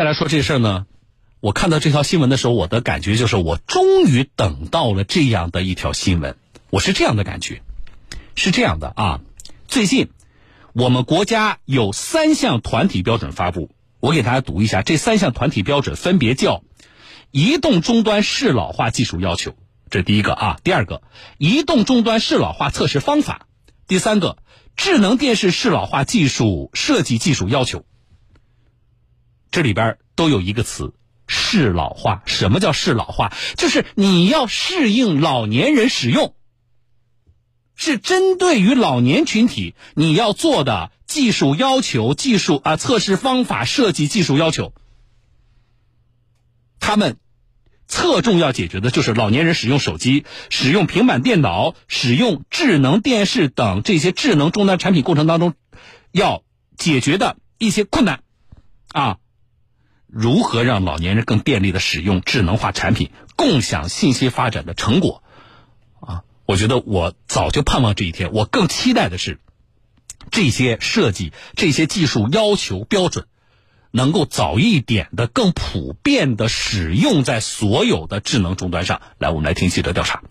再来说这事儿呢，我看到这条新闻的时候，我的感觉就是我终于等到了这样的一条新闻，我是这样的感觉，是这样的啊。最近我们国家有三项团体标准发布，我给大家读一下，这三项团体标准分别叫：移动终端适老化技术要求，这第一个啊；第二个，移动终端适老化测试方法；第三个，智能电视适老化技术设计技术要求。这里边都有一个词“适老化”。什么叫适老化？就是你要适应老年人使用，是针对于老年群体你要做的技术要求、技术啊测试方法、设计技术要求。他们侧重要解决的就是老年人使用手机、使用平板电脑、使用智能电视等这些智能终端产品过程当中要解决的一些困难啊。如何让老年人更便利的使用智能化产品，共享信息发展的成果？啊，我觉得我早就盼望这一天。我更期待的是，这些设计、这些技术要求标准，能够早一点的、更普遍的使用在所有的智能终端上。来，我们来听记者调查。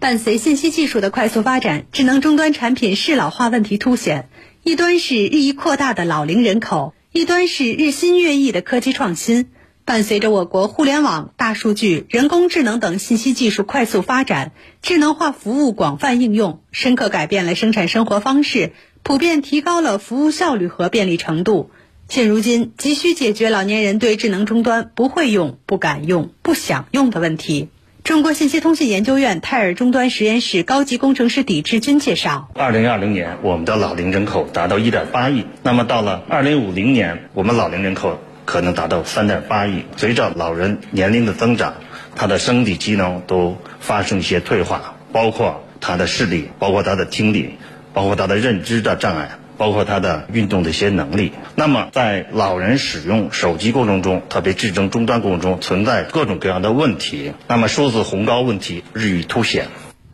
伴随信息技术的快速发展，智能终端产品适老化问题凸显。一端是日益扩大的老龄人口。一端是日新月异的科技创新，伴随着我国互联网、大数据、人工智能等信息技术快速发展，智能化服务广泛应用，深刻改变了生产生活方式，普遍提高了服务效率和便利程度。现如今，急需解决老年人对智能终端不会用、不敢用、不想用的问题。中国信息通信研究院泰尔终端实验室高级工程师李志军介绍：，二零二零年，我们的老龄人口达到一点八亿，那么到了二零五零年，我们老龄人口可能达到三点八亿。随着老人年龄的增长，他的生理机能都发生一些退化，包括他的视力，包括他的听力，包括他的认知的障碍。包括他的运动的一些能力。那么，在老人使用手机过程中，特别智能终端过程中，存在各种各样的问题。那么，数字鸿沟问题日益凸显。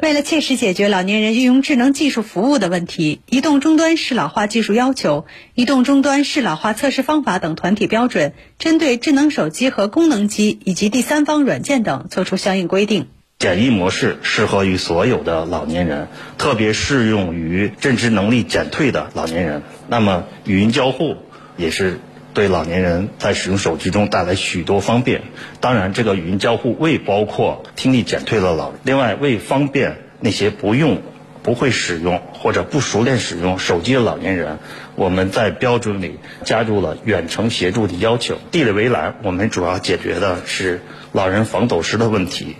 为了切实解决老年人运用智能技术服务的问题，移动终端适老化技术要求、移动终端适老化测试方法等团体标准，针对智能手机和功能机以及第三方软件等作出相应规定。简易模式适合于所有的老年人，特别适用于认知能力减退的老年人。那么，语音交互也是对老年人在使用手机中带来许多方便。当然，这个语音交互未包括听力减退的老人。另外，为方便那些不用、不会使用或者不熟练使用手机的老年人，我们在标准里加入了远程协助的要求。地理围栏，我们主要解决的是老人防抖失的问题。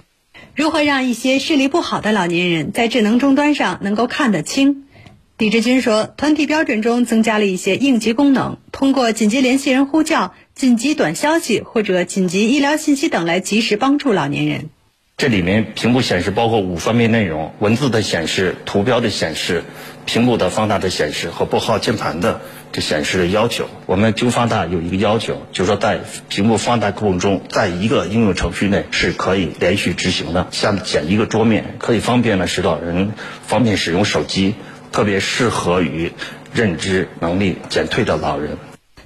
如何让一些视力不好的老年人在智能终端上能够看得清？李志军说，团体标准中增加了一些应急功能，通过紧急联系人呼叫、紧急短消息或者紧急医疗信息等来及时帮助老年人。这里面屏幕显示包括五方面内容：文字的显示、图标的显示、屏幕的放大的显示和拨号键盘的这显示的要求。我们就放大有一个要求，就是说在屏幕放大过程中，在一个应用程序内是可以连续执行的，像剪一个桌面，可以方便呢使老人方便使用手机，特别适合于认知能力减退的老人。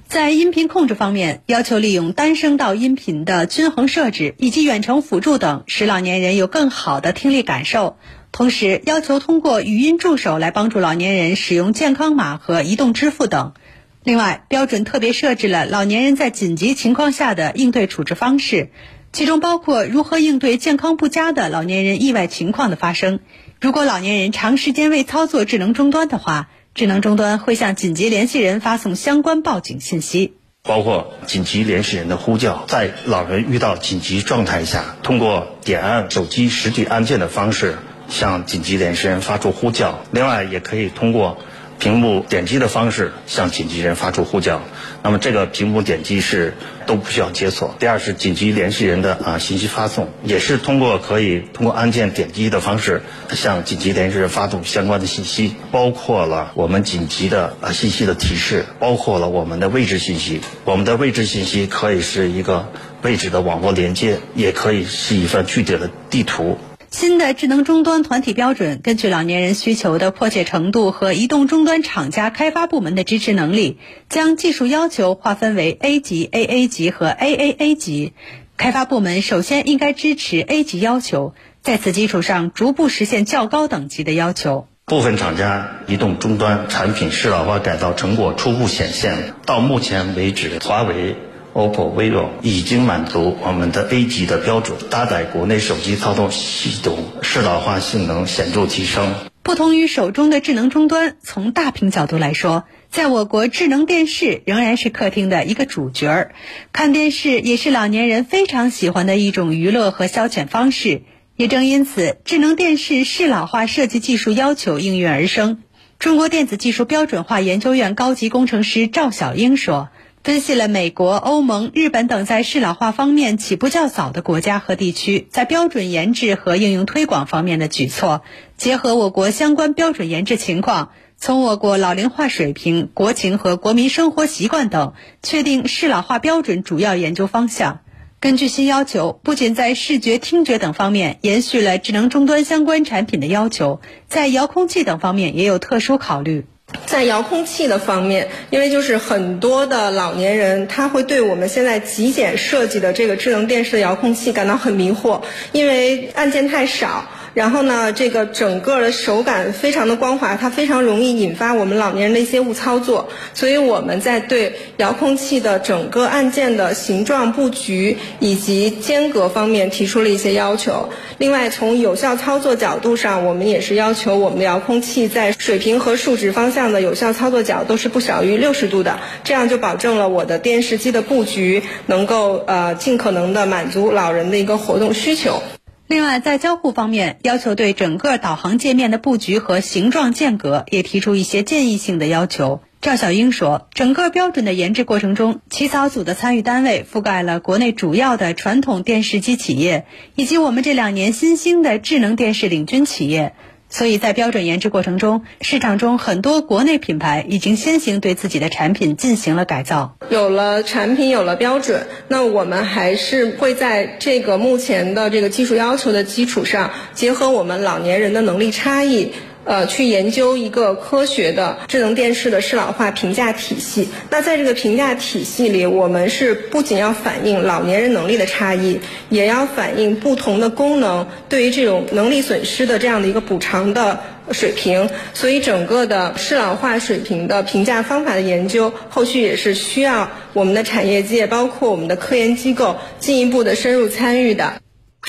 在音频控制方面，要求利用单声道音频的均衡设置以及远程辅助等，使老年人有更好的听力感受。同时，要求通过语音助手来帮助老年人使用健康码和移动支付等。另外，标准特别设置了老年人在紧急情况下的应对处置方式，其中包括如何应对健康不佳的老年人意外情况的发生。如果老年人长时间未操作智能终端的话。智能终端会向紧急联系人发送相关报警信息，包括紧急联系人的呼叫，在老人遇到紧急状态下，通过点按手机实体按键的方式向紧急联系人发出呼叫。另外，也可以通过。屏幕点击的方式向紧急人发出呼叫，那么这个屏幕点击是都不需要解锁。第二是紧急联系人的啊信息发送，也是通过可以通过按键点击的方式向紧急联系人发送相关的信息，包括了我们紧急的啊信息的提示，包括了我们的位置信息。我们的位置信息可以是一个位置的网络连接，也可以是一份具体的地图。新的智能终端团体标准根据老年人需求的迫切程度和移动终端厂家开发部门的支持能力，将技术要求划分为 A 级、AA 级和 AAA 级。开发部门首先应该支持 A 级要求，在此基础上逐步实现较高等级的要求。部分厂家移动终端产品适老化改造成果初步显现，到目前为止，华为。OPPO、vivo 已经满足我们的 A 级的标准，搭载国内手机操作系统，适老化性能显著提升。不同于手中的智能终端，从大屏角度来说，在我国智能电视仍然是客厅的一个主角儿。看电视也是老年人非常喜欢的一种娱乐和消遣方式。也正因此，智能电视适老化设计技术要求应运而生。中国电子技术标准化研究院高级工程师赵小英说。分析了美国、欧盟、日本等在适老化方面起步较早的国家和地区在标准研制和应用推广方面的举措，结合我国相关标准研制情况，从我国老龄化水平、国情和国民生活习惯等，确定适老化标准主要研究方向。根据新要求，不仅在视觉、听觉等方面延续了智能终端相关产品的要求，在遥控器等方面也有特殊考虑。在遥控器的方面，因为就是很多的老年人，他会对我们现在极简设计的这个智能电视的遥控器感到很迷惑，因为按键太少。然后呢，这个整个的手感非常的光滑，它非常容易引发我们老年人的一些误操作。所以我们在对遥控器的整个按键的形状布局以及间隔方面提出了一些要求。另外，从有效操作角度上，我们也是要求我们的遥控器在水平和竖直方向的有效操作角都是不小于六十度的，这样就保证了我的电视机的布局能够呃尽可能的满足老人的一个活动需求。另外，在交互方面，要求对整个导航界面的布局和形状间隔也提出一些建议性的要求。赵小英说，整个标准的研制过程中，起草组的参与单位覆盖了国内主要的传统电视机企业，以及我们这两年新兴的智能电视领军企业。所以在标准研制过程中，市场中很多国内品牌已经先行对自己的产品进行了改造。有了产品，有了标准，那我们还是会在这个目前的这个技术要求的基础上，结合我们老年人的能力差异。呃，去研究一个科学的智能电视的适老化评价体系。那在这个评价体系里，我们是不仅要反映老年人能力的差异，也要反映不同的功能对于这种能力损失的这样的一个补偿的水平。所以，整个的适老化水平的评价方法的研究，后续也是需要我们的产业界，包括我们的科研机构进一步的深入参与的。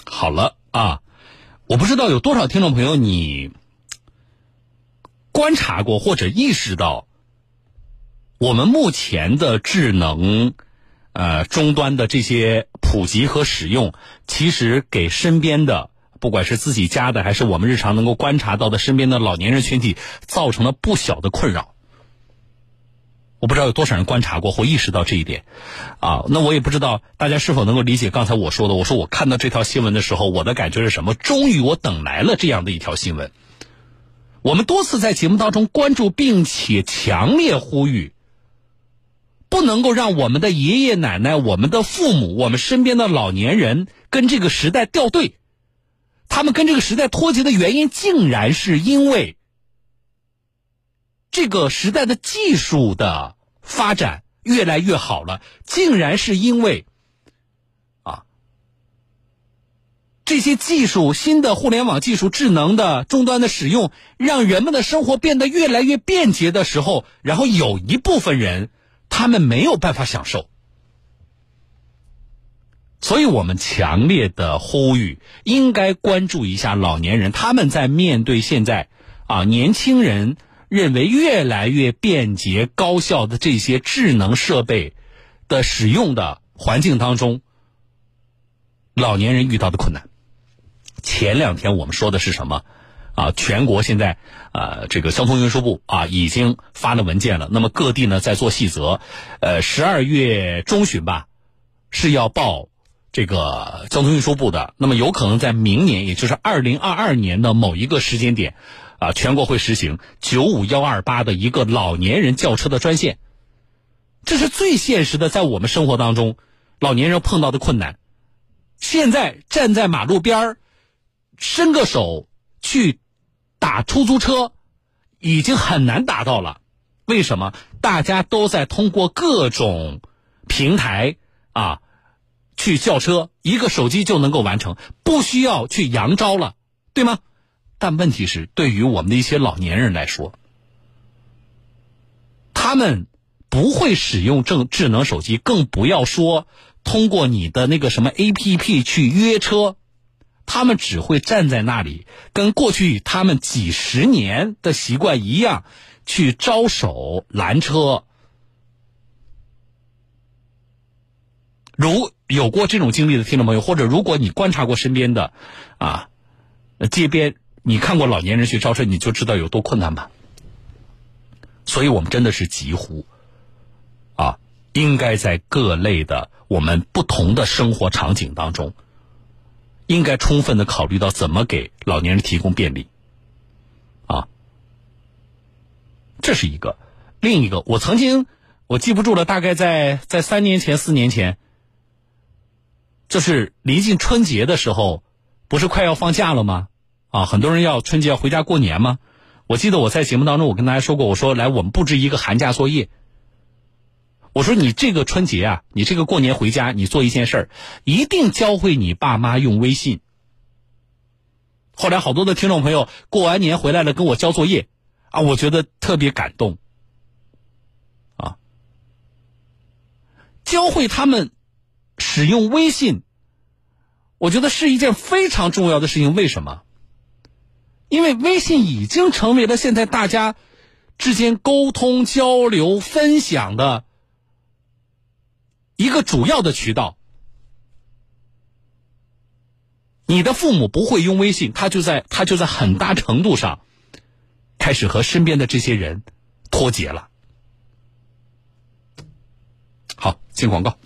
好了啊，我不知道有多少听众朋友你。观察过或者意识到，我们目前的智能呃终端的这些普及和使用，其实给身边的不管是自己家的，还是我们日常能够观察到的身边的老年人群体，造成了不小的困扰。我不知道有多少人观察过或意识到这一点啊？那我也不知道大家是否能够理解刚才我说的。我说我看到这条新闻的时候，我的感觉是什么？终于我等来了这样的一条新闻。我们多次在节目当中关注，并且强烈呼吁，不能够让我们的爷爷奶奶、我们的父母、我们身边的老年人跟这个时代掉队。他们跟这个时代脱节的原因，竟然是因为这个时代的技术的发展越来越好了，竟然是因为。这些技术，新的互联网技术、智能的终端的使用，让人们的生活变得越来越便捷的时候，然后有一部分人，他们没有办法享受。所以我们强烈的呼吁，应该关注一下老年人，他们在面对现在啊年轻人认为越来越便捷高效的这些智能设备的使用的环境当中，老年人遇到的困难。前两天我们说的是什么？啊，全国现在啊，这个交通运输部啊已经发了文件了。那么各地呢在做细则，呃，十二月中旬吧是要报这个交通运输部的。那么有可能在明年，也就是二零二二年的某一个时间点，啊，全国会实行九五幺二八的一个老年人轿车的专线。这是最现实的，在我们生活当中，老年人碰到的困难。现在站在马路边儿。伸个手去打出租车，已经很难达到了。为什么？大家都在通过各种平台啊去叫车，一个手机就能够完成，不需要去扬招了，对吗？但问题是，对于我们的一些老年人来说，他们不会使用智智能手机，更不要说通过你的那个什么 APP 去约车。他们只会站在那里，跟过去他们几十年的习惯一样，去招手拦车。如有过这种经历的听众朋友，或者如果你观察过身边的啊街边，你看过老年人去招车，你就知道有多困难吧。所以我们真的是急呼啊，应该在各类的我们不同的生活场景当中。应该充分的考虑到怎么给老年人提供便利，啊，这是一个。另一个，我曾经我记不住了，大概在在三年前、四年前，就是临近春节的时候，不是快要放假了吗？啊，很多人要春节要回家过年吗？我记得我在节目当中，我跟大家说过，我说来，我们布置一个寒假作业。我说你这个春节啊，你这个过年回家，你做一件事儿，一定教会你爸妈用微信。后来好多的听众朋友过完年回来了，跟我交作业，啊，我觉得特别感动。啊，教会他们使用微信，我觉得是一件非常重要的事情。为什么？因为微信已经成为了现在大家之间沟通、交流、分享的。一个主要的渠道，你的父母不会用微信，他就在他就在很大程度上开始和身边的这些人脱节了。好，进广告。